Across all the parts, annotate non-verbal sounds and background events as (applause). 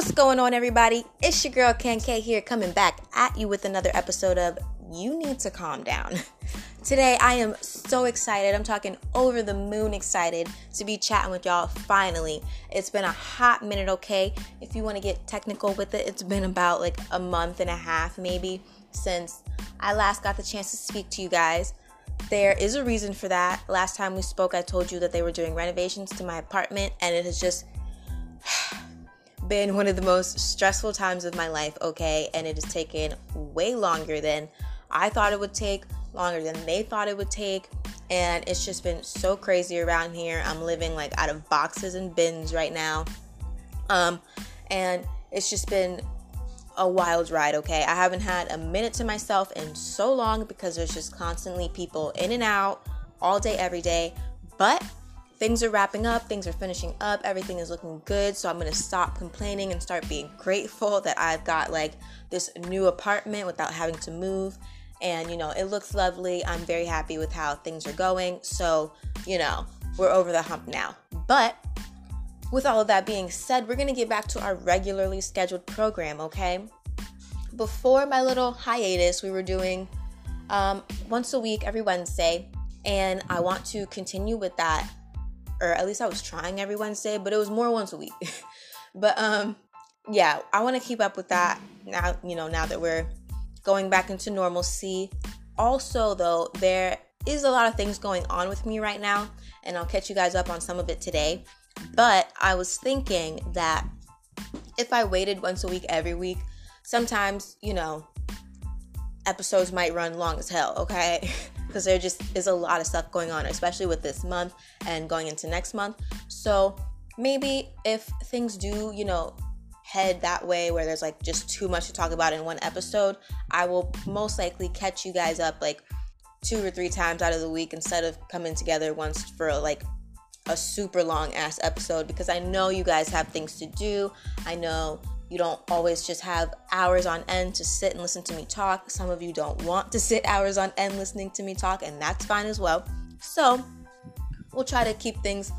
What's going on, everybody? It's your girl Ken K here, coming back at you with another episode of You Need to Calm Down. (laughs) Today, I am so excited. I'm talking over the moon excited to be chatting with y'all finally. It's been a hot minute, okay? If you want to get technical with it, it's been about like a month and a half, maybe, since I last got the chance to speak to you guys. There is a reason for that. Last time we spoke, I told you that they were doing renovations to my apartment, and it has just been one of the most stressful times of my life, okay? And it has taken way longer than I thought it would take, longer than they thought it would take. And it's just been so crazy around here. I'm living like out of boxes and bins right now. Um, and it's just been a wild ride, okay? I haven't had a minute to myself in so long because there's just constantly people in and out all day, every day. But things are wrapping up, things are finishing up, everything is looking good. So I'm gonna stop complaining and start being (laughs) grateful that I've got like this new apartment without having to move. And you know, it looks lovely. I'm very happy with how things are going. So, you know, we're over the hump now. But with all of that being said, we're gonna get back to our regularly scheduled program, okay? Before my little hiatus, we were doing um, once a week, every Wednesday, and I want to continue with that or at least I was trying every Wednesday, but it was more once a week. (laughs) but um yeah, I want to keep up with that now, you know, now that we're going back into normalcy. Also, though, there is a lot of things going on with me right now, and I'll catch you guys up on some of it today. But I was thinking that if I waited once a week every week, sometimes, you know, episodes might run long as hell, okay? (laughs) because there just is a lot of stuff going on, especially with this month and going into next month. So maybe if things do, you know, head that way where there's like just too much to talk about in one episode, I will most likely catch you guys up like two or three times out of the week instead of coming together once for like a super long ass episode because I know you guys have things to do. I know you don't always just have hours on end to sit and listen to me talk. Some of you don't want to sit hours on end listening to me talk, and that's fine as well. So, we'll try to keep things,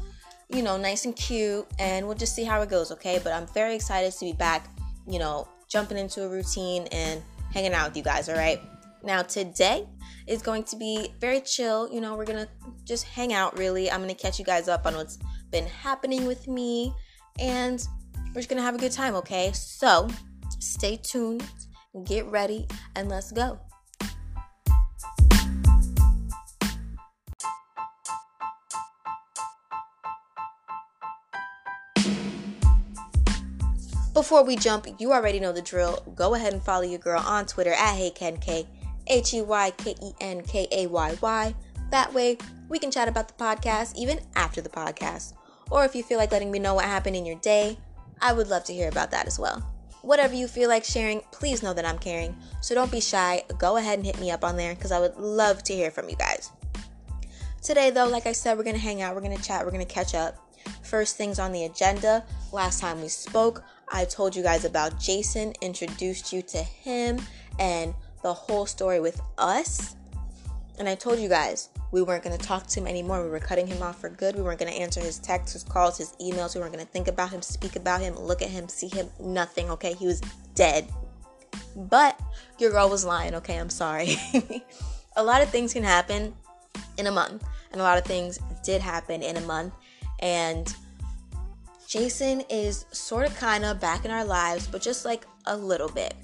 you know, nice and cute, and we'll just see how it goes, okay? But I'm very excited to be back, you know, jumping into a routine and hanging out with you guys, all right? Now, today is going to be very chill. You know, we're gonna just hang out, really. I'm gonna catch you guys up on what's been happening with me and we're just gonna have a good time, okay? So stay tuned, get ready, and let's go. Before we jump, you already know the drill. Go ahead and follow your girl on Twitter at HeyKenK, H E Y K E N K A Y Y. That way, we can chat about the podcast even after the podcast. Or if you feel like letting me know what happened in your day, I would love to hear about that as well. Whatever you feel like sharing, please know that I'm caring. So don't be shy. Go ahead and hit me up on there because I would love to hear from you guys. Today, though, like I said, we're going to hang out, we're going to chat, we're going to catch up. First things on the agenda. Last time we spoke, I told you guys about Jason, introduced you to him and the whole story with us. And I told you guys we weren't going to talk to him anymore. We were cutting him off for good. We weren't going to answer his texts, his calls, his emails. We weren't going to think about him, speak about him, look at him, see him. Nothing, okay? He was dead. But your girl was lying, okay? I'm sorry. (laughs) a lot of things can happen in a month, and a lot of things did happen in a month. And Jason is sort of kind of back in our lives, but just like a little bit.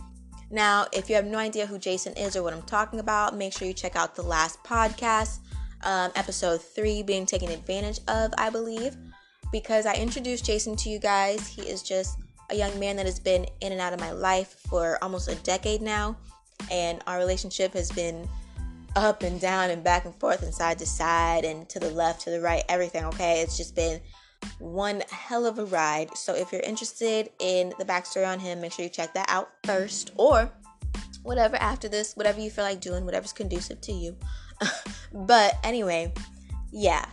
Now, if you have no idea who Jason is or what I'm talking about, make sure you check out the last podcast um, episode three being taken advantage of, I believe, because I introduced Jason to you guys. He is just a young man that has been in and out of my life for almost a decade now, and our relationship has been up and down and back and forth and side to side and to the left, to the right, everything, okay? It's just been one hell of a ride. So if you're interested in the backstory on him, make sure you check that out first or whatever after this, whatever you feel like doing, whatever's conducive to you. (laughs) but anyway, yeah,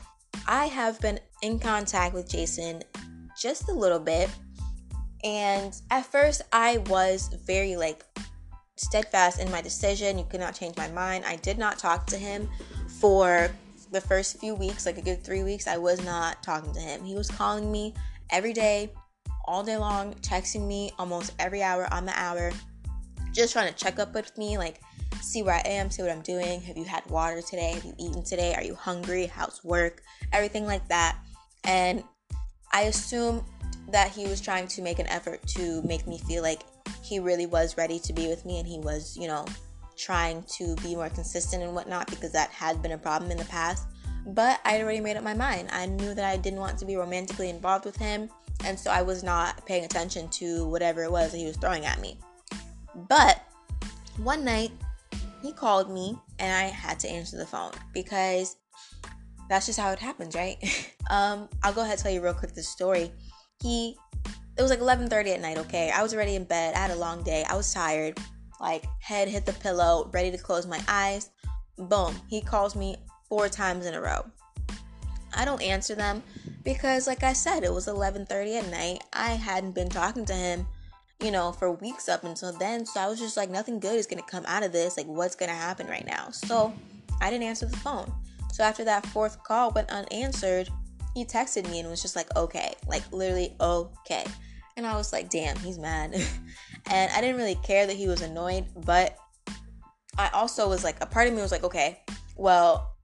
I have been in contact with Jason just a little bit. And at first, I was very like steadfast in my decision. You could not change my mind. I did not talk to him for the first few weeks, like a good three weeks. I was not talking to him. He was calling me every day, all day long, texting me almost every hour on the hour, just trying to check up with me, like see where I am, see what I'm doing. Have you had water today? Have you eaten today? Are you hungry? How's work? Everything like that. And I assume that he was trying to make an effort to make me feel like he really was ready to be with me and he was, you know, trying to be more consistent and whatnot because that had been a problem in the past. But I would already made up my mind. I knew that I didn't want to be romantically involved with him, and so I was not paying attention to whatever it was that he was throwing at me. But one night, he called me and I had to answer the phone because that's just how it happens, right? (laughs) um, I'll go ahead and tell you real quick the story. He it was like 11:30 at night, okay? I was already in bed. I had a long day. I was tired. Like head hit the pillow, ready to close my eyes. Boom. He calls me four times in a row. I don't answer them because like I said, it was 11:30 at night. I hadn't been talking to him, you know, for weeks up until then. So I was just like nothing good is going to come out of this. Like what's going to happen right now? So I didn't answer the phone. So after that fourth call went unanswered, he texted me and was just like, okay, like literally, okay. And I was like, damn, he's mad. (laughs) and I didn't really care that he was annoyed, but I also was like, a part of me was like, okay, well,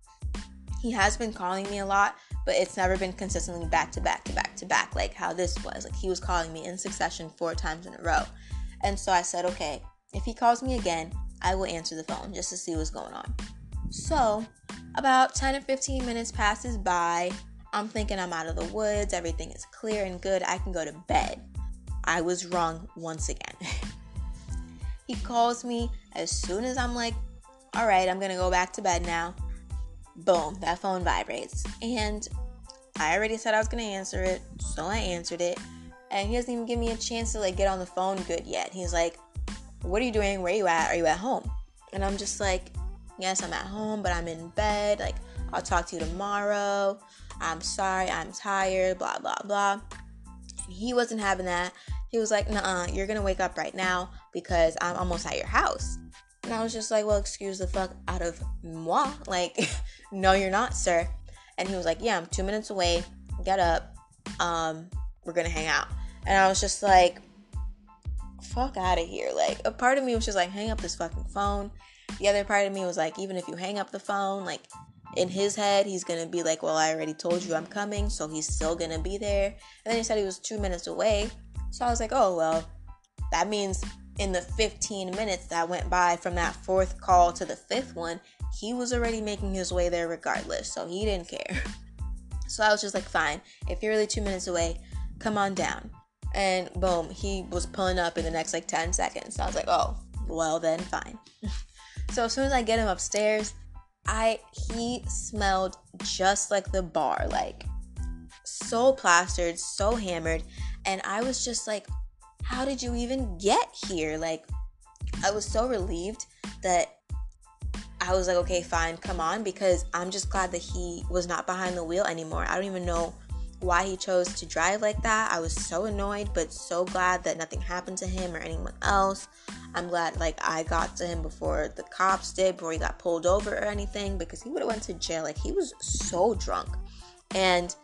he has been calling me a lot, but it's never been consistently back to back to back to back, like how this was. Like he was calling me in succession four times in a row. And so I said, okay, if he calls me again, I will answer the phone just to see what's going on. So about 10 or 15 minutes passes by. I'm thinking I'm out of the woods, everything is clear and good, I can go to bed. I was wrong once again. (laughs) he calls me as soon as I'm like, all right, I'm gonna go back to bed now. Boom, that phone vibrates. And I already said I was gonna answer it, so I answered it. And he doesn't even give me a chance to like get on the phone good yet. He's like, What are you doing? Where are you at? Are you at home? And I'm just like, Yes, I'm at home, but I'm in bed. Like, I'll talk to you tomorrow. I'm sorry, I'm tired, blah, blah, blah. And he wasn't having that. He was like, nah, you're gonna wake up right now because I'm almost at your house. And I was just like, well, excuse the fuck out of moi. Like, (laughs) no, you're not, sir. And he was like, yeah, I'm two minutes away. Get up. Um, we're gonna hang out. And I was just like, fuck out of here. Like, a part of me was just like, hang up this fucking phone. The other part of me was like, even if you hang up the phone, like, in his head, he's gonna be like, Well, I already told you I'm coming, so he's still gonna be there. And then he said he was two minutes away. So I was like, Oh, well, that means in the 15 minutes that went by from that fourth call to the fifth one, he was already making his way there regardless. So he didn't care. (laughs) So I was just like, Fine, if you're really two minutes away, come on down. And boom, he was pulling up in the next like 10 seconds. So I was like, Oh, well, then fine. (laughs) so as soon as I get him upstairs, I he smelled just like the bar, like so plastered, so hammered, and I was just like, how did you even get here? Like I was so relieved that I was like, okay, fine, come on, because I'm just glad that he was not behind the wheel anymore. I don't even know why he chose to drive like that. I was so annoyed, but so glad that nothing happened to him or anyone else. I'm glad like I got to him before the cops did, before he got pulled over or anything, because he would have went to jail. Like he was so drunk, and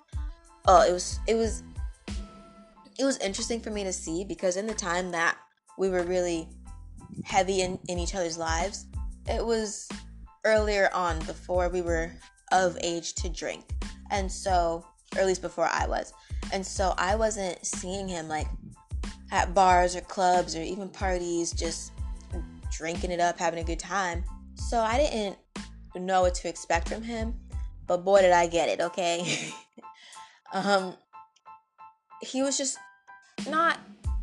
oh, it was it was it was interesting for me to see because in the time that we were really heavy in, in each other's lives, it was earlier on before we were of age to drink, and so or at least before I was, and so I wasn't seeing him like at bars or clubs or even parties, just drinking it up, having a good time. So I didn't know what to expect from him, but boy, did I get it, okay? (laughs) um, he was just not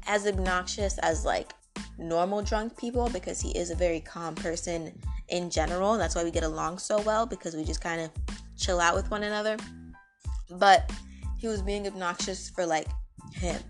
as obnoxious as like normal drunk people because he is a very calm person in general. That's why we get along so well because we just kind of chill out with one another. But he was being obnoxious for like him.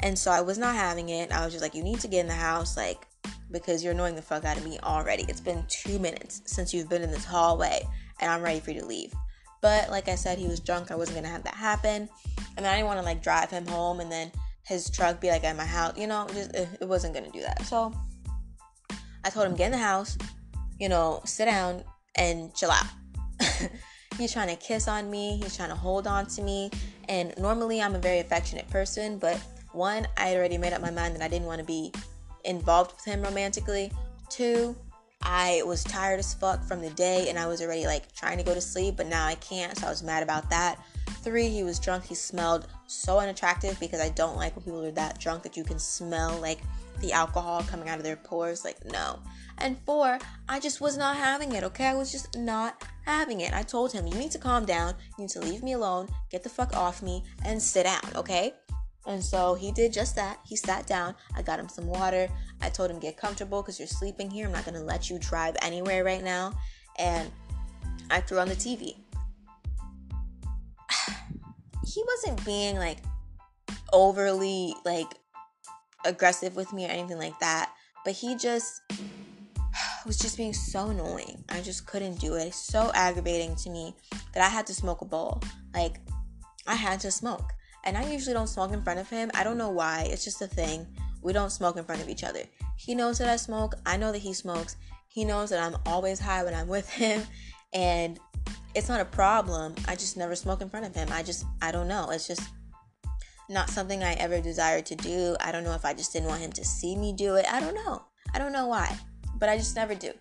And so I was not having it. I was just like, you need to get in the house, like, because you're annoying the fuck out of me already. It's been two minutes since you've been in this hallway, and I'm ready for you to leave. But like I said, he was drunk. I wasn't gonna have that happen. And then I didn't want to like drive him home and then his truck be like at my house. You know, just eh, it wasn't gonna do that. So I told him get in the house, you know, sit down and chill out. (laughs) he's trying to kiss on me. He's trying to hold on to me. And normally I'm a very affectionate person, but one, I had already made up my mind that I didn't want to be involved with him romantically. Two, I was tired as fuck from the day and I was already like trying to go to sleep, but now I can't, so I was mad about that. Three, he was drunk. He smelled so unattractive because I don't like when people are that drunk that you can smell like the alcohol coming out of their pores. Like, no. And four, I just was not having it, okay? I was just not having it. I told him, you need to calm down, you need to leave me alone, get the fuck off me, and sit down, okay? And so he did just that. He sat down. I got him some water. I told him, get comfortable because you're sleeping here. I'm not going to let you drive anywhere right now. And I threw on the TV. He wasn't being like overly like aggressive with me or anything like that. But he just (sighs) was just being so annoying. I just couldn't do it. So aggravating to me that I had to smoke a bowl. Like, I had to smoke. And I usually don't smoke in front of him. I don't know why. It's just a thing. We don't smoke in front of each other. He knows that I smoke. I know that he smokes. He knows that I'm always high when I'm with (laughs) him. And it's not a problem. I just never smoke in front of him. I just, I don't know. It's just not something I ever desired to do. I don't know if I just didn't want him to see me do it. I don't know. I don't know why. But I just never do.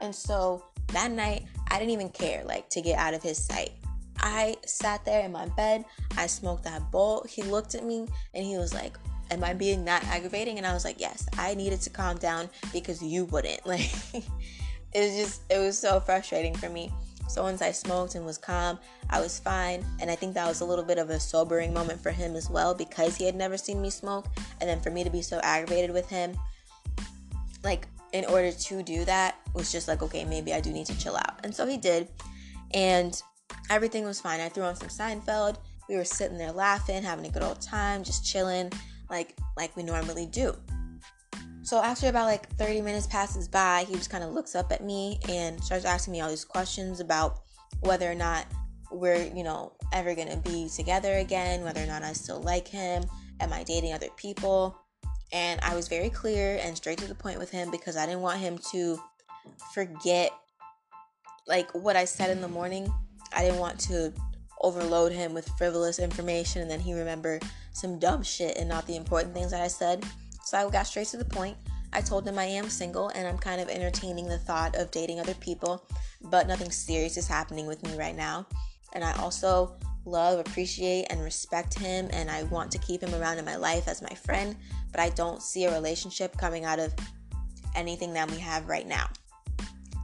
And so that night, I didn't even care, like, to get out of his sight. I sat there in my bed. I smoked that bowl. He looked at me and he was like, Am I being that aggravating? And I was like, Yes, I needed to calm down because you wouldn't. (laughs) Like, it was just, it was so frustrating for me. So once I smoked and was calm, I was fine. And I think that was a little bit of a sobering moment for him as well because he had never seen me smoke. And then for me to be so aggravated with him, like, in order to do that, was just like, okay, maybe I do need to chill out. And so he did. And everything was fine. I threw on some Seinfeld. We were sitting there laughing, having a good old time, just chilling, like like we normally do. So after about like 30 minutes passes by, he just kind of looks up at me and starts asking me all these questions about whether or not we're, you know, ever gonna be together again, whether or not I still like him, am I dating other people? And I was very clear and straight to the point with him because I didn't want him to forget like what I said in the morning I didn't want to overload him with frivolous information and then he remember some dumb shit and not the important things that I said. So I got straight to the point. I told him I am single and I'm kind of entertaining the thought of dating other people, but nothing serious is happening with me right now. And I also love, appreciate, and respect him, and I want to keep him around in my life as my friend, but I don't see a relationship coming out of anything that we have right now.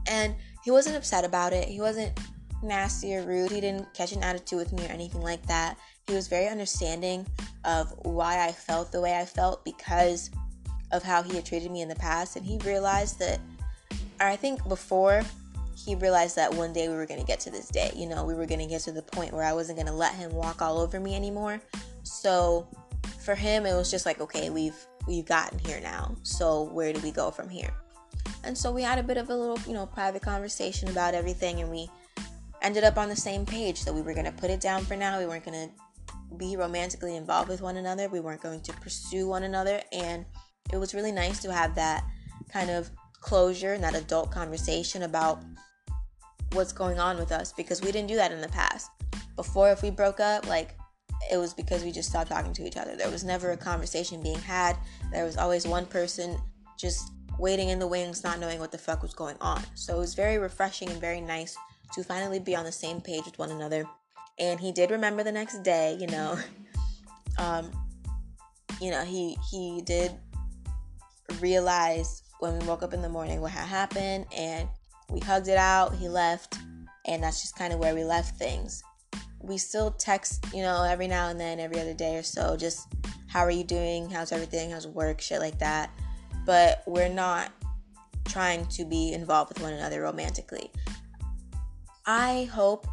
And he wasn't upset about it. He wasn't nasty or rude. He didn't catch an attitude with me or anything like that. He was very understanding of why I felt the way I felt because of how he had treated me in the past. And he realized that, or I think before, he realized that one day we were going to get to this day. You know, we were going to get to the point where I wasn't going to let him walk all over me anymore. So for him, it was just like, okay, we've we've gotten here now. So where do we go from here? And so we had a bit of a little, you know, private conversation about everything, and we ended up on the same page that we were going to put it down for now. We weren't going to be romantically involved with one another. We weren't going to pursue one another. And it was really nice to have that kind of closure and that adult conversation about what's going on with us because we didn't do that in the past. Before, if we broke up, like it was because we just stopped talking to each other. There was never a conversation being had. There was always one person just waiting in the wings, not knowing what the fuck was going on. So it was very refreshing and very nice to finally be on the same page with one another. And he did remember the next day, you know. Um, you know, he he did realize when we woke up in the morning what had happened and we hugged it out, he left, and that's just kind of where we left things. We still text, you know, every now and then, every other day or so, just how are you doing? How's everything? How's work? Shit like that. But we're not trying to be involved with one another romantically. I hope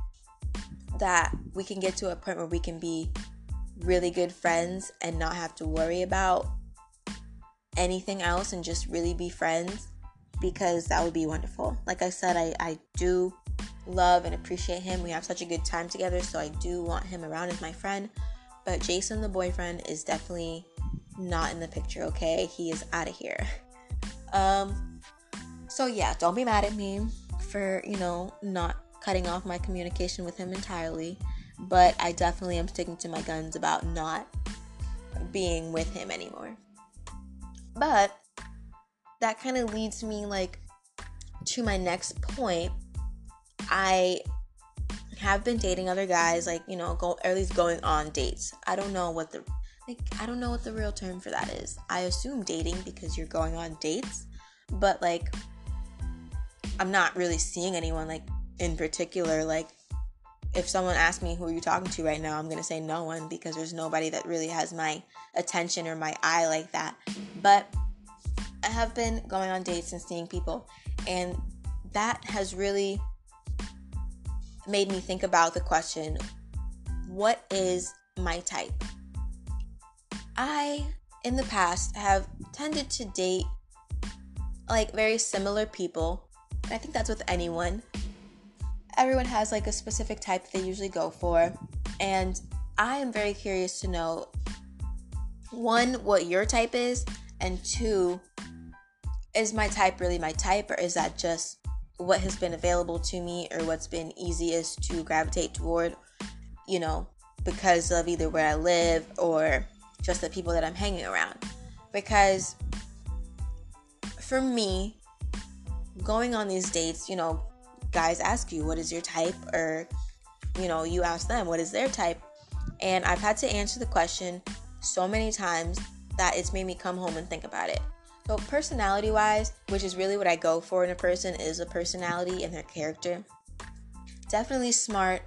that we can get to a point where we can be really good friends and not have to worry about anything else and just really be friends because that would be wonderful. Like I said, I, I do love and appreciate him. We have such a good time together, so I do want him around as my friend. But Jason, the boyfriend, is definitely not in the picture, okay? He is out of here. Um, so yeah, don't be mad at me for, you know, not cutting off my communication with him entirely, but I definitely am sticking to my guns about not being with him anymore. But that kind of leads me like to my next point. I have been dating other guys, like, you know, go at least going on dates. I don't know what the like I don't know what the real term for that is. I assume dating because you're going on dates, but like I'm not really seeing anyone like in particular like if someone asks me who are you talking to right now, I'm going to say no one because there's nobody that really has my attention or my eye like that. But I have been going on dates and seeing people and that has really made me think about the question what is my type? I, in the past, have tended to date like very similar people. I think that's with anyone. Everyone has like a specific type they usually go for. And I am very curious to know one, what your type is, and two, is my type really my type, or is that just what has been available to me or what's been easiest to gravitate toward, you know, because of either where I live or just the people that I'm hanging around. Because for me, going on these dates, you know, guys ask you, what is your type? Or, you know, you ask them, what is their type? And I've had to answer the question so many times that it's made me come home and think about it. So, personality wise, which is really what I go for in a person, is a personality and their character. Definitely smart,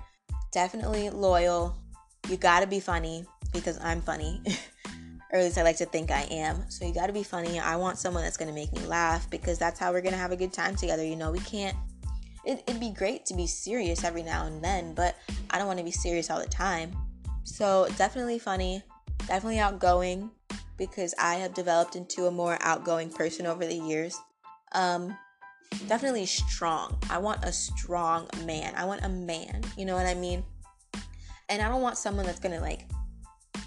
definitely loyal. You gotta be funny because I'm funny. (laughs) or at least I like to think I am. So, you gotta be funny. I want someone that's gonna make me laugh because that's how we're gonna have a good time together. You know, we can't. It, it'd be great to be serious every now and then, but I don't wanna be serious all the time. So, definitely funny, definitely outgoing because I have developed into a more outgoing person over the years. Um, definitely strong. I want a strong man. I want a man. You know what I mean? And I don't want someone that's gonna like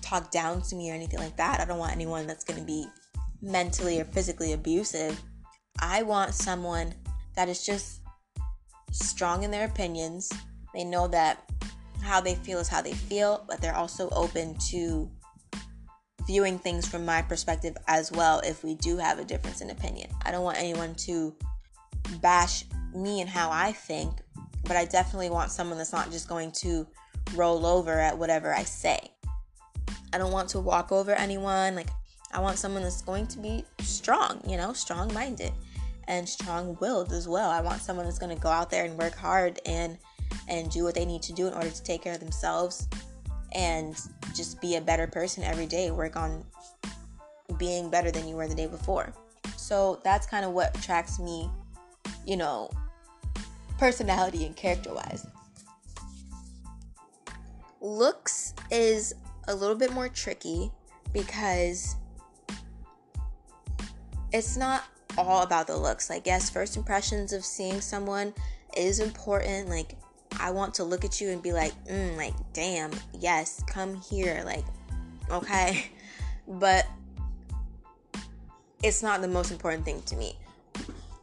talk down to me or anything like that. I don't want anyone that's gonna be mentally or physically abusive. I want someone that is just strong in their opinions. They know that how they feel is how they feel, but they're also open to viewing things from my perspective as well if we do have a difference in opinion. I don't want anyone to bash me and how I think, but I definitely want someone that's not just going to roll over at whatever I say. I don't want to walk over anyone. Like, I want someone that's going to be strong, you know, strong minded and strong willed as well. I want someone that's going to go out there and work hard and and do what they need to do in order to take care of themselves and just be a better person every day. Work on being better than you were the day before. So that's kind of what attracts me, you know, personality and character wise. Looks is a little bit more tricky because it's not all about the looks. Like, yes, first impressions of seeing someone is important. Like, I want to look at you and be like, mm, like, damn, yes, come here, like, okay. (laughs) But it's not the most important thing to me.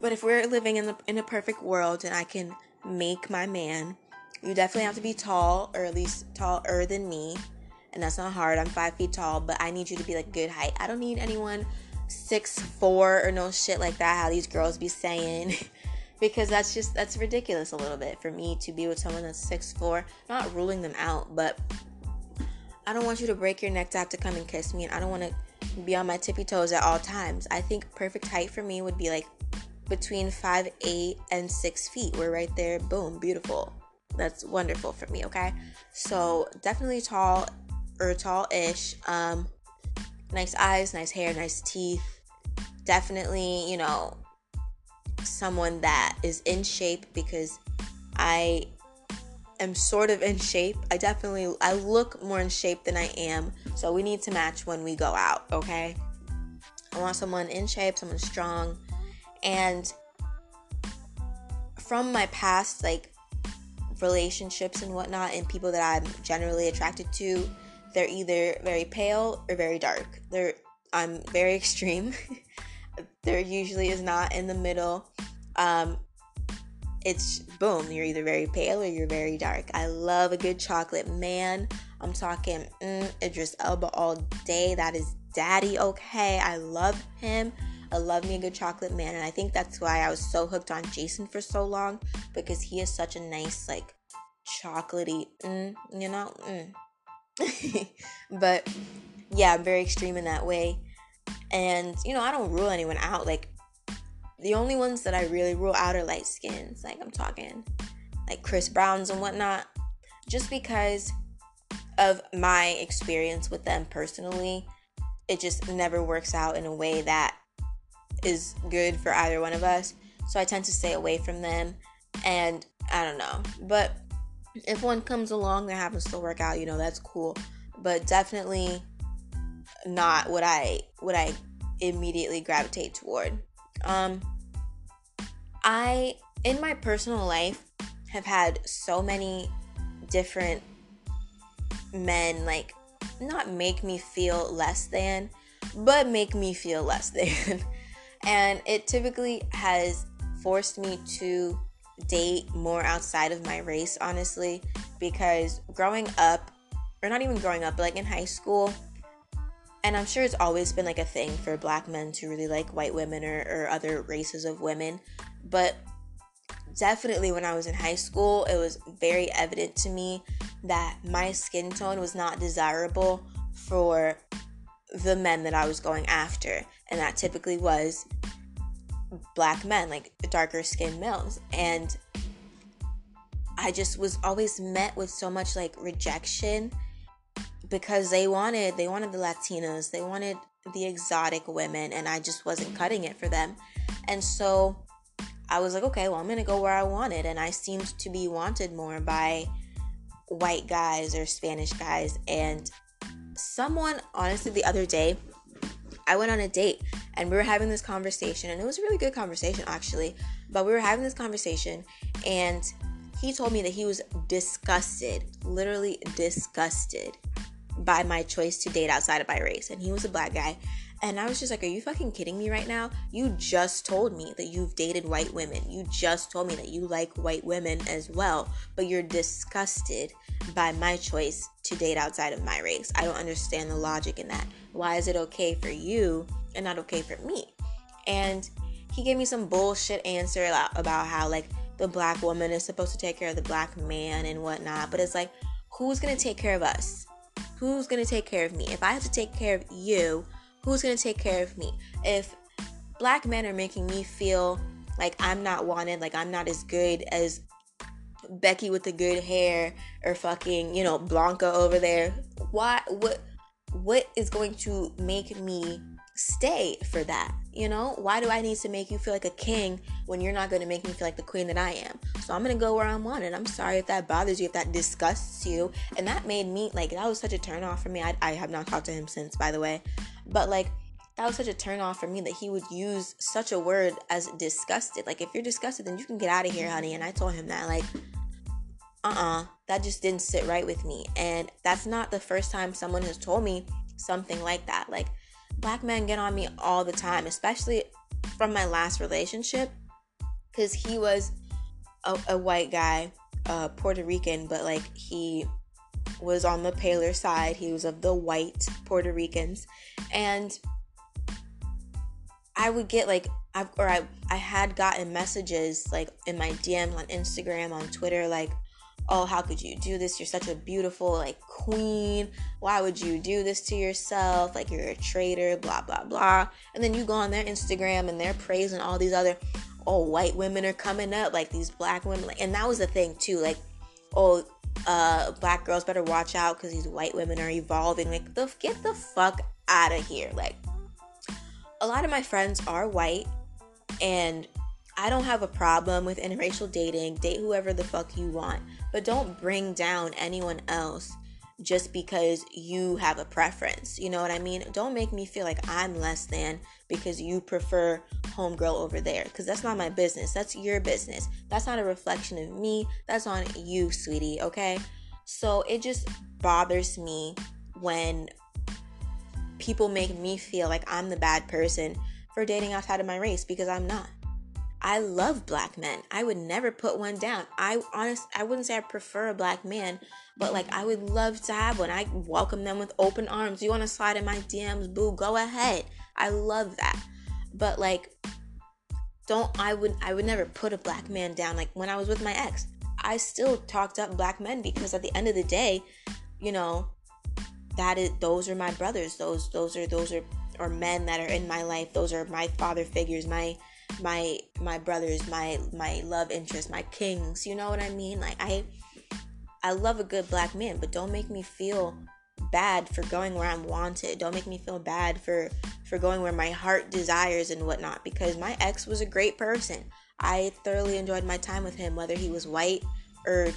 But if we're living in the in a perfect world and I can make my man, you definitely have to be tall, or at least taller than me. And that's not hard. I'm five feet tall, but I need you to be like good height. I don't need anyone six four or no shit like that. How these girls be saying. (laughs) because that's just that's ridiculous a little bit for me to be with someone that's six four. Not ruling them out, but I don't want you to break your neck to have to come and kiss me, and I don't want to be on my tippy toes at all times. I think perfect height for me would be like between five eight and six feet. We're right there. Boom, beautiful. That's wonderful for me. Okay, so definitely tall or tall-ish. Um, nice eyes, nice hair, nice teeth. Definitely, you know, someone that is in shape because I am sort of in shape. I definitely I look more in shape than I am. So we need to match when we go out, okay? I want someone in shape, someone strong. And from my past like relationships and whatnot and people that I'm generally attracted to, they're either very pale or very dark. They're I'm very extreme. (laughs) there usually is not in the middle. Um, it's boom, you're either very pale or you're very dark. I love a good chocolate man. I'm talking mm, Idris Elba all day. That is daddy, okay? I love him. I love me a good chocolate man, and I think that's why I was so hooked on Jason for so long because he is such a nice, like, chocolatey, mm, you know? Mm. (laughs) but yeah, I'm very extreme in that way. And, you know, I don't rule anyone out. Like, the only ones that I really rule out are light skins. Like, I'm talking like Chris Browns and whatnot. Just because of my experience with them personally, it just never works out in a way that is good for either one of us. So I tend to stay away from them. And I don't know. But if one comes along that happens to work out, you know, that's cool. But definitely not what I what I immediately gravitate toward. Um I in my personal life have had so many different men like not make me feel less than, but make me feel less (laughs) than. and it typically has forced me to date more outside of my race, honestly, because growing up, or not even growing up, but like in high school, and I'm sure it's always been like a thing for black men to really like white women or, or other races of women, but definitely when I was in high school, it was very evident to me that my skin tone was not desirable for the men that I was going after, and that typically was black men, like darker skinned males. And I just was always met with so much like rejection because they wanted they wanted the Latinos, they wanted the exotic women and I just wasn't cutting it for them. And so I was like, okay, well, I'm to go where I wanted and I seemed to be wanted more by white guys or Spanish guys and someone honestly the other day I went on a date and we were having this conversation, and it was a really good conversation actually. But we were having this conversation, and he told me that he was disgusted, literally disgusted by my choice to date outside of my race. And he was a black guy. And I was just like, Are you fucking kidding me right now? You just told me that you've dated white women. You just told me that you like white women as well, but you're disgusted by my choice to date outside of my race. I don't understand the logic in that. Why is it okay for you and not okay for me? And he gave me some bullshit answer about how, like, the black woman is supposed to take care of the black man and whatnot. But it's like, who's gonna take care of us? Who's gonna take care of me? If I have to take care of you, who's going to take care of me? If black men are making me feel like I'm not wanted, like I'm not as good as Becky with the good hair or fucking, you know, Blanca over there, why what what is going to make me stay for that? You know, why do I need to make you feel like a king when you're not going to make me feel like the queen that I am? So I'm going to go where I'm wanted. I'm sorry if that bothers you, if that disgusts you. And that made me, like, that was such a turn off for me. I, I have not talked to him since, by the way. But, like, that was such a turn off for me that he would use such a word as disgusted. Like, if you're disgusted, then you can get out of here, honey. And I told him that, like, uh uh-uh, uh, that just didn't sit right with me. And that's not the first time someone has told me something like that. Like, black men get on me all the time, especially from my last relationship, because he was a, a, white guy, uh, Puerto Rican, but like he was on the paler side. He was of the white Puerto Ricans, and I would get like, I, or I, I had gotten messages like in my DM on Instagram, on Twitter, like, oh, how could you do this? You're such a beautiful, like, queen. Why would you do this to yourself? Like, you're a traitor, blah, blah, blah. And then you go on their Instagram and they're praising all these other, oh, white women are coming up, like these black women. And that was the thing, too. Like, oh, uh, black girls better watch out because these white women are evolving. Like, the, get the fuck out of here. Like, a lot of my friends are white and I don't have a problem with interracial dating. Date whoever the fuck you want, but don't bring down anyone else just because you have a preference. You know what I mean? Don't make me feel like I'm less than because you prefer homegirl over there because that's not my business. That's your business. That's not a reflection of me. That's on you, sweetie, okay? So it just bothers me when people make me feel like I'm the bad person for dating outside of my race because I'm not. I love black men. I would never put one down. I honest I wouldn't say I prefer a black man, but like I would love to have one. I welcome them with open arms. You want to slide in my DMs, boo, go ahead. I love that. But like don't I would I would never put a black man down like when I was with my ex. I still talked up black men because at the end of the day, you know, that is those are my brothers. Those those are those are or men that are in my life. Those are my father figures, my my my brothers, my my love interest, my kings. You know what I mean? Like I I love a good black man, but don't make me feel bad for going where I'm wanted. Don't make me feel bad for for going where my heart desires and whatnot. Because my ex was a great person. I thoroughly enjoyed my time with him, whether he was white or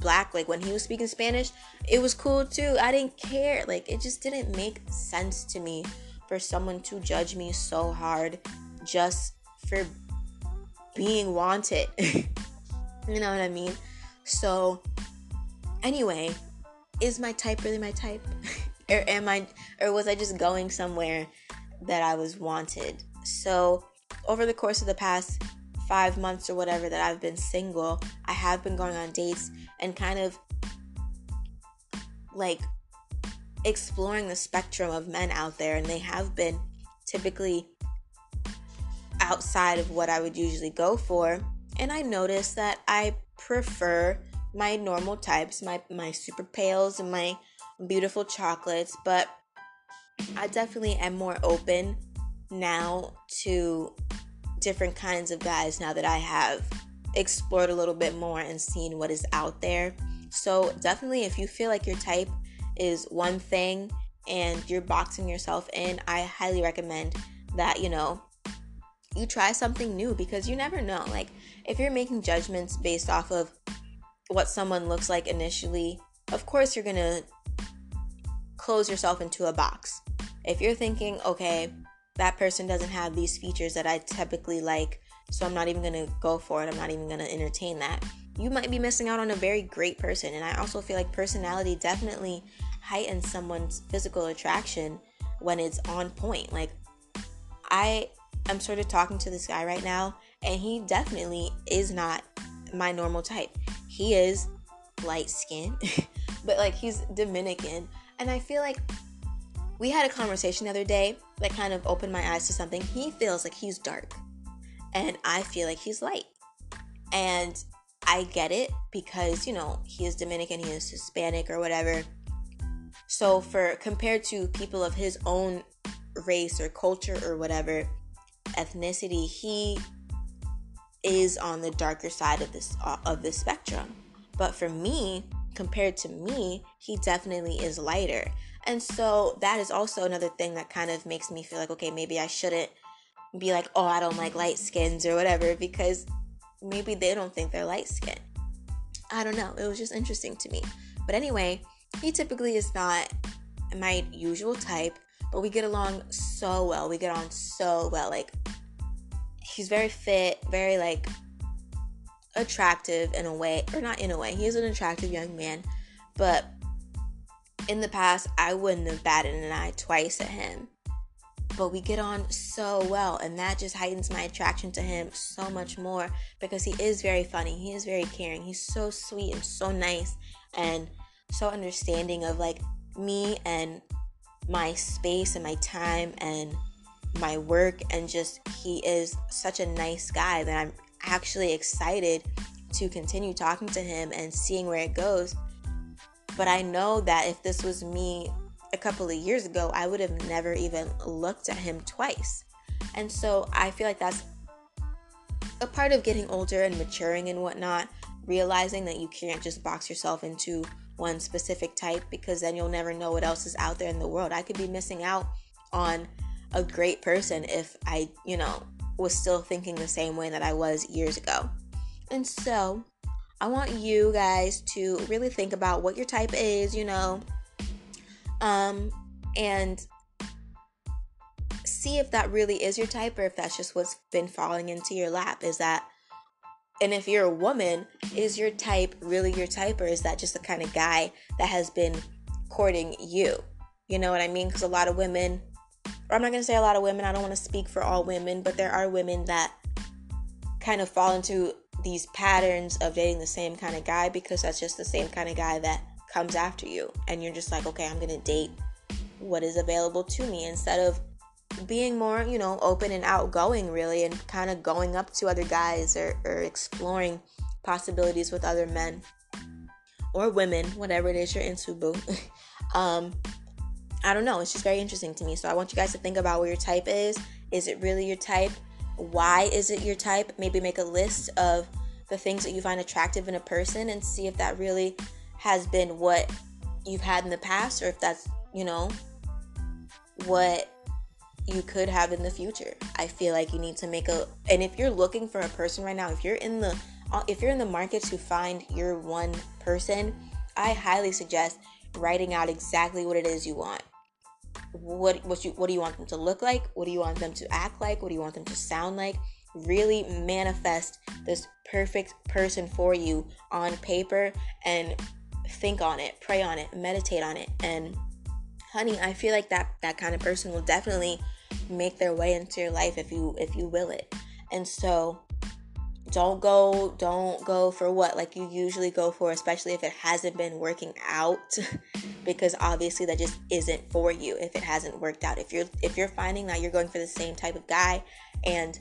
black. Like when he was speaking Spanish, it was cool too. I didn't care. Like it just didn't make sense to me for someone to judge me so hard just for being wanted. (laughs) you know what I mean? So, anyway, is my type really my type? (laughs) or am I or was I just going somewhere that I was wanted? So, over the course of the past 5 months or whatever that I've been single, I have been going on dates and kind of like exploring the spectrum of men out there and they have been typically outside of what I would usually go for. And I noticed that I prefer my normal types, my my super pales and my beautiful chocolates, but I definitely am more open now to different kinds of guys now that I have explored a little bit more and seen what is out there. So, definitely if you feel like your type is one thing and you're boxing yourself in, I highly recommend that, you know, you try something new because you never know. Like, if you're making judgments based off of what someone looks like initially, of course you're gonna close yourself into a box. If you're thinking, okay, that person doesn't have these features that I typically like, so I'm not even gonna go for it, I'm not even gonna entertain that, you might be missing out on a very great person. And I also feel like personality definitely heightens someone's physical attraction when it's on point. Like, I am sort of talking to this guy right now, and he definitely is not my normal type. He is light skin, (laughs) but like he's Dominican. And I feel like we had a conversation the other day that kind of opened my eyes to something. He feels like he's dark, and I feel like he's light. And I get it because, you know, he is Dominican, he is Hispanic or whatever. So, for compared to people of his own race or culture or whatever, ethnicity, he is on the darker side of this uh, of the spectrum. But for me, compared to me, he definitely is lighter. And so that is also another thing that kind of makes me feel like okay, maybe I shouldn't be like, "Oh, I don't like light skins" or whatever because maybe they don't think they're light skinned. I don't know. It was just interesting to me. But anyway, he typically is not my usual type, but we get along so well. We get on so well. Like he's very fit, very like attractive in a way, or not in a way. He is an attractive young man, but in the past, I wouldn't have batted an eye twice at him. But we get on so well, and that just heightens my attraction to him so much more because he is very funny. He is very caring. He's so sweet and so nice and so understanding of like me and my space and my time and my work and just he is such a nice guy that I'm actually excited to continue talking to him and seeing where it goes. But I know that if this was me a couple of years ago, I would have never even looked at him twice. And so I feel like that's a part of getting older and maturing and whatnot, realizing that you can't just box yourself into one specific type because then you'll never know what else is out there in the world. I could be missing out on a great person if I, you know, was still thinking the same way that I was years ago. And so, I want you guys to really think about what your type is, you know, um, and see if that really is your type or if that's just what's been falling into your lap. Is that, and if you're a woman, is your type really your type or is that just the kind of guy that has been courting you? You know what I mean? Because a lot of women or I'm not going to say a lot of women, I don't want to speak for all women, but there are women that kind of fall into these patterns of dating the same kind of guy because that's just the same kind of guy that comes after you. And you're just like, okay, I'm going to date what is available to me instead of being more, you know, open and outgoing, really, and kind of going up to other guys or, or exploring possibilities with other men or women, whatever it is you're into, boo. (laughs) um, I don't know. It's just very interesting to me. So I want you guys to think about what your type is. Is it really your type? Why is it your type? Maybe make a list of the things that you find attractive in a person and see if that really has been what you've had in the past or if that's, you know, what you could have in the future. I feel like you need to make a and if you're looking for a person right now, if you're in the uh, if you're in the market to find your one person, I highly suggest writing out exactly what it is you want. What what you what do you want them to look like? What do you want them to act like? What do you want them to sound like? Really manifest this perfect person for you on paper and think on it, pray on it, meditate on it. And honey, I feel like that that kind of person will definitely make their way into your life if you if you will it. And so don't go don't go for what like you usually go for especially if it hasn't been working out (laughs) because obviously that just isn't for you if it hasn't worked out if you're if you're finding that you're going for the same type of guy and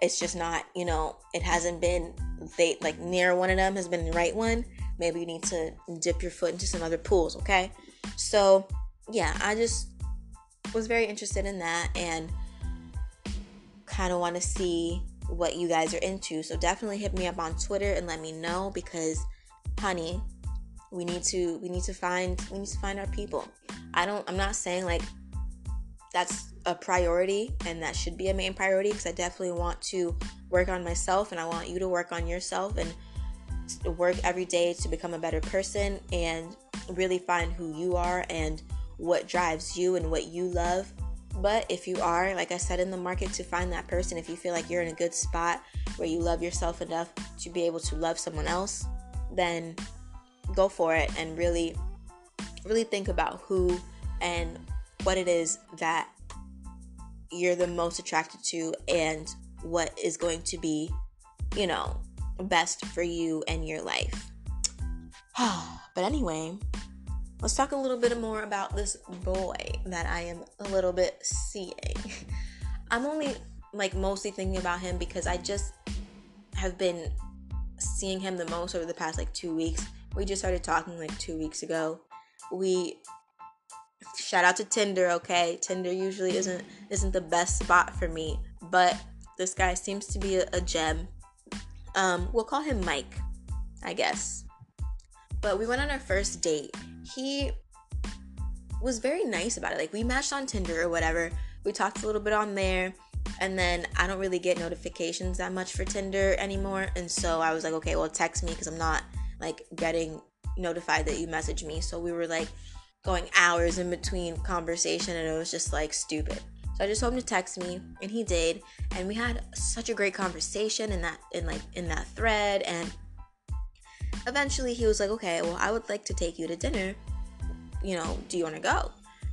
it's just not you know it hasn't been they like near one of them has been the right one maybe you need to dip your foot into some other pools okay so yeah i just was very interested in that and kind of want to see what you guys are into. So definitely hit me up on Twitter and let me know because honey, we need to we need to find we need to find our people. I don't I'm not saying like that's a priority and that should be a main priority because I definitely want to work on myself and I want you to work on yourself and work every day to become a better person and really find who you are and what drives you and what you love but if you are, like I said, in the market to find that person, if you feel like you're in a good spot where you love yourself enough to be able to love someone else, then go for it and really, really think about who and what it is that you're the most attracted to and what is going to be, you know, best for you and your life. (sighs) but anyway, let's talk a little bit more about this boy that I am a little bit seeing. (laughs) I'm only like mostly thinking about him because I just have been seeing him the most over the past like two weeks. We just started talking like two weeks ago. We shout out to Tinder, okay? Tinder usually isn't isn't the best spot for me, but this guy seems to be a, a gem. Um, we'll call him Mike, I guess. But we went on our first date he was very nice about it. Like we matched on Tinder or whatever. We talked a little bit on there. And then I don't really get notifications that much for Tinder anymore. And so I was like, okay, well, text me because I'm not like getting notified that you messaged me. So we were like going hours in between conversation and it was just like stupid. So I just told him to text me and he did. And we had such a great conversation in that in like in that thread and eventually he was like, okay, well, I would like to take you to dinner. You know, do you want to go?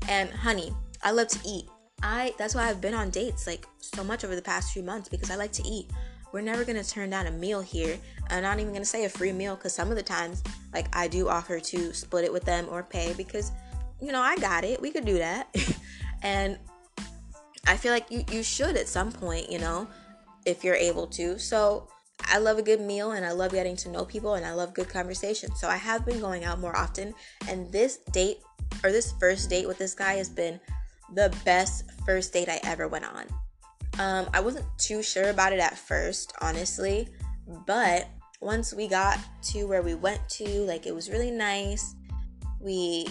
And honey, I love to eat. I that's why I've been on dates like so much over the past few months because I like to eat. We're never gonna turn down a meal here. I'm not even gonna say a free meal because some of the times, like I do offer to split it with them or pay because, you know, I got it. We could do that, (laughs) and I feel like you you should at some point, you know, if you're able to. So I love a good meal and I love getting to know people and I love good conversation. So I have been going out more often and this date or this first date with this guy has been the best first date I ever went on. Um, I wasn't too sure about it at first, honestly, but once we got to where we went to, like it was really nice. We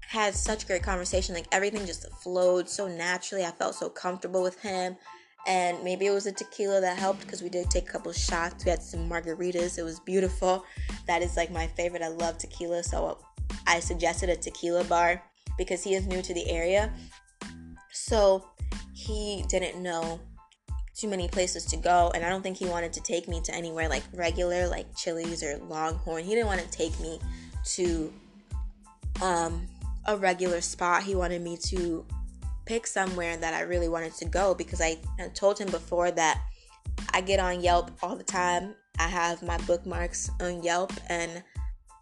had such great conversation, like everything just flowed so naturally. I felt so comfortable with him and maybe it was a tequila that helped because we did take a couple shots. We had some margaritas. It was beautiful. That is like my favorite. I love tequila, so I suggested a tequila bar because he is new to the area. So he didn't know too many places to go, and I don't think he wanted to take me to anywhere like regular, like Chili's or Longhorn. He didn't want to take me to um, a regular spot. He wanted me to pick somewhere that I really wanted to go because I told him before that I get on Yelp all the time. I have my bookmarks on Yelp and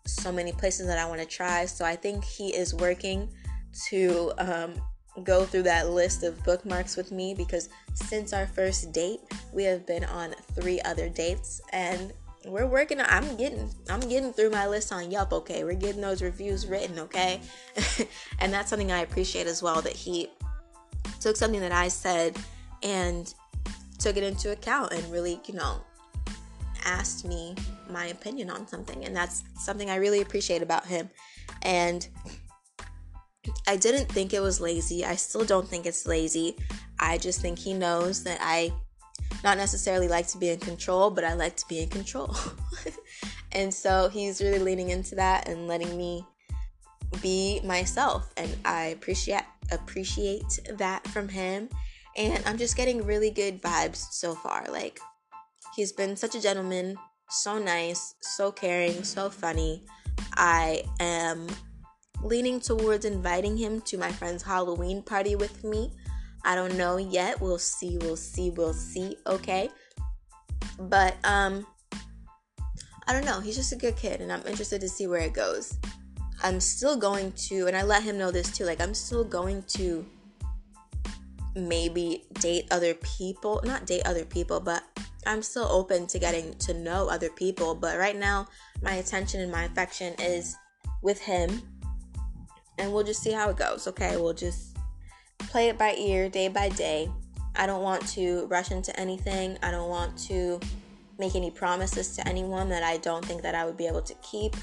so many places that I want to try. So I think he is working to um, go through that list of bookmarks with me because since our first date, we have been on three other dates and we're working on, I'm getting I'm getting through my list on Yelp, okay? We're getting those reviews written, okay? (laughs) and that's something I appreciate as well that he took something that I said and took it into account and really, you know, asked me my opinion on something. And that's something I really appreciate about him. And I didn't think it was lazy. I still don't think it's lazy. I just think he knows that I not necessarily like to be in control, but I like to be in control. (laughs) and so he's really leaning into that and letting me be myself and I appreciate appreciate that from him and I'm just getting really good vibes so far. Like he's been such a gentleman, so nice, so caring, so funny. I am leaning towards inviting him to my friend's Halloween party with me. I don't know yet. We'll see, we'll see, we'll see, okay? But um I don't know. He's just a good kid and I'm interested to see where it goes. I'm still going to and I let him know this too. Like I'm still going to maybe date other people, not date other people, but I'm still open to getting to know other people. But right now, my attention and my affection is with him and we'll just see how it goes. Okay, we'll just play it by ear, day by day. I don't want to rush into anything. I don't want to make any promises to anyone that I don't think that I would be able to keep.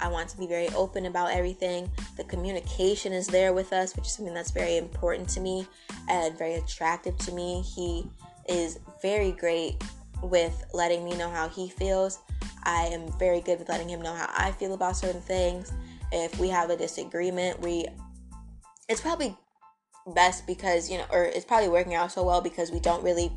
I want to be very open about everything. The communication is there with us, which is something that's very important to me and very attractive to me. He is very great with letting me know how he feels. I am very good with letting him know how I feel about certain things if we have a disagreement, we it's probably best because, you know, or it's probably working out so well because we don't really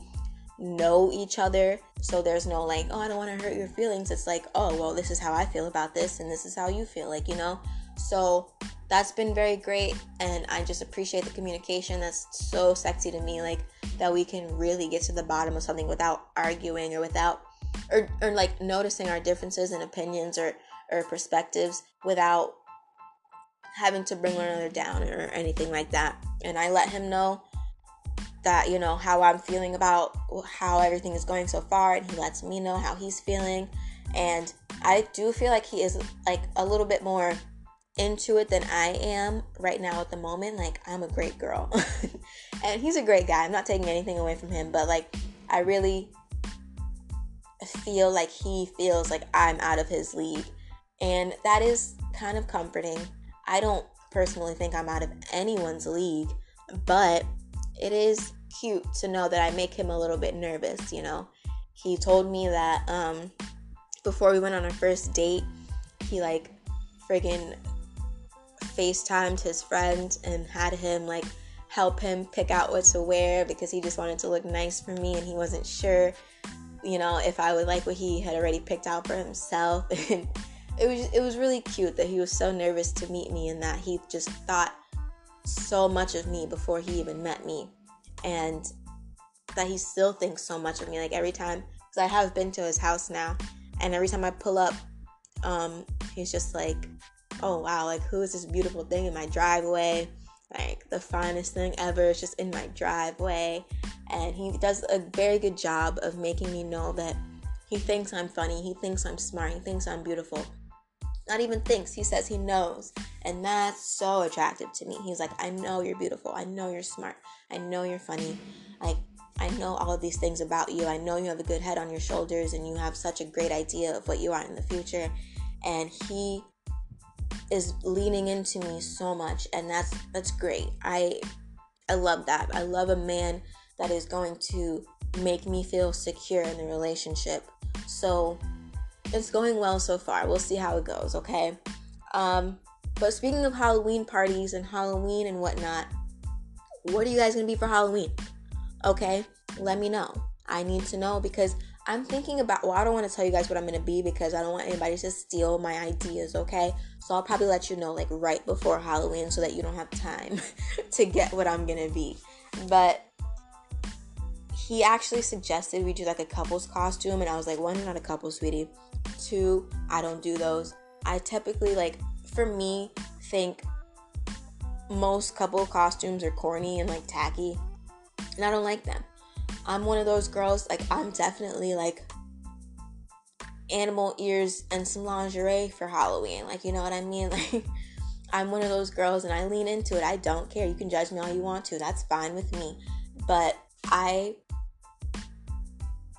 know each other. So there's no like, oh, I don't want to hurt your feelings. It's like, oh, well, this is how I feel about this and this is how you feel, like, you know? So that's been very great and I just appreciate the communication. That's so sexy to me like that we can really get to the bottom of something without arguing or without or, or like noticing our differences and opinions or or perspectives without having to bring one another down or anything like that. And I let him know that, you know, how I'm feeling about how everything is going so far. And he lets me know how he's feeling. And I do feel like he is like a little bit more into it than I am right now at the moment. Like, I'm a great girl. (laughs) and he's a great guy. I'm not taking anything away from him, but like, I really feel like he feels like I'm out of his league. And that is kind of comforting I don't personally think I'm out of anyone's league, but it is cute to know that I make him a little bit nervous, you know. He told me that um before we went on our first date, he like friggin' FaceTimed his friend and had him like help him pick out what to wear because he just wanted to look nice for me and he wasn't sure, you know, if I would like what he had already picked out for himself. (laughs) And it was it was really cute that he was so nervous to meet me and that he just thought so much of me before he even met me and that he still thinks so much of me like every time because i have been to his house now and every time i pull up um he's just like oh wow like who is this beautiful thing in my driveway? Like the finest thing ever is just in my driveway. And he does a very good job of making me know that he thinks i'm funny he thinks i'm smart he thinks i'm beautiful not even thinks, he says he knows. And that's so attractive to me. He's like, I know you're beautiful. I know you're smart. I know you're funny. Like, I know all of these things about you. I know you have a good head on your shoulders and you have such a great idea of what you are in the future. And he is leaning into me so much and that's that's great. I I love that. I love a man that is going to make me feel secure in the relationship. So it's going well so far. We'll see how it goes, okay? Um, but speaking of Halloween parties and Halloween and whatnot, what are you guys gonna be for Halloween? Okay, let me know. I need to know because I'm thinking about, well, I don't want to tell you guys what I'm gonna be because I don't want anybody to steal my ideas, okay? So I'll probably let you know like right before Halloween so that you don't have time (laughs) to get what I'm gonna be. But he actually suggested we do like a couple's costume, and I was like, one, not a couple, sweetie. Two, I don't do those. I typically like, for me, think most couple costumes are corny and like tacky, and I don't like them. I'm one of those girls, like, I'm definitely like animal ears and some lingerie for Halloween. Like, you know what I mean? (laughs) Like, I'm one of those girls and I lean into it. I don't care. You can judge me all you want to. That's fine with me. But I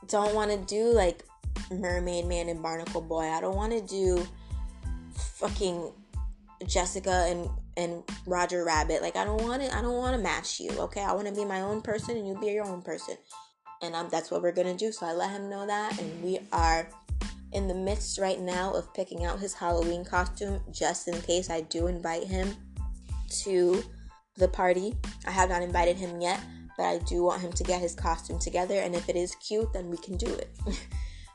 don't want to do like Mermaid Man and Barnacle Boy. I don't want to do fucking Jessica and and Roger Rabbit. Like I don't want to I don't want to match you, okay? I want to be my own person and you be your own person. And I'm, that's what we're to do. So I let him know that and we are in the midst right now of picking out his Halloween costume just in case I do invite him to the party. I have not invited him yet, but I do want him to get his costume together. And if it is cute, then we can do it. (laughs)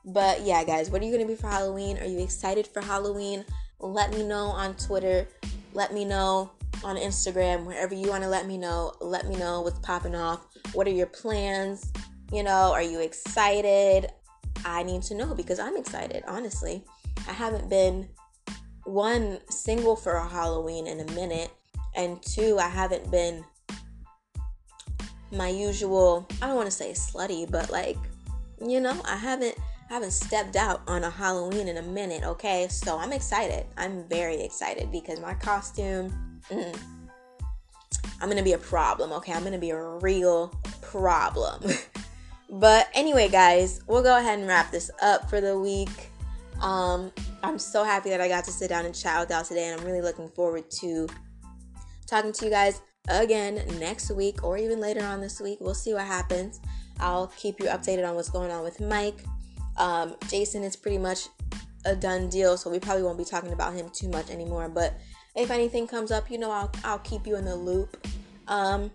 but yeah, guys, what are you going to be for Halloween? Are you excited for Halloween? Let me know on Twitter. Let me know on Instagram, wherever you want to let me know. Let me know what's popping off. What are your plans? You know, are you excited? I need to know because I'm excited, honestly. I haven't been one single for a Halloween in a minute, and two, I haven't been my usual, I don't want to say slutty, but like, you know, I haven't I haven't stepped out on a Halloween in a minute, okay? So I'm excited. I'm very excited because my costume, mm, I'm gonna be a problem, okay? I'm gonna be a real problem. (laughs) But anyway, guys, we'll go ahead and wrap this up for the week. Um, I'm so happy that I got to sit down and chat with y'all today, and I'm really looking forward to talking to you guys again next week or even later on this week. We'll see what happens. I'll keep you updated on what's going on with Mike. Um, Jason is pretty much a done deal, so we probably won't be talking about him too much anymore. But if anything comes up, you know, I'll I'll keep you in the loop. Um,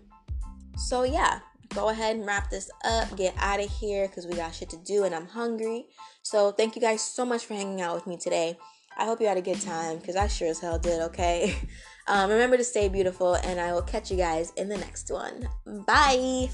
so yeah, go ahead and wrap this up, get out of here because we got shit to do and I'm hungry. So, thank you guys so much for hanging out with me today. I hope you had a good time because I sure as hell did, okay? (laughs) Um, remember to stay beautiful, and I will catch you guys in the next one. Bye.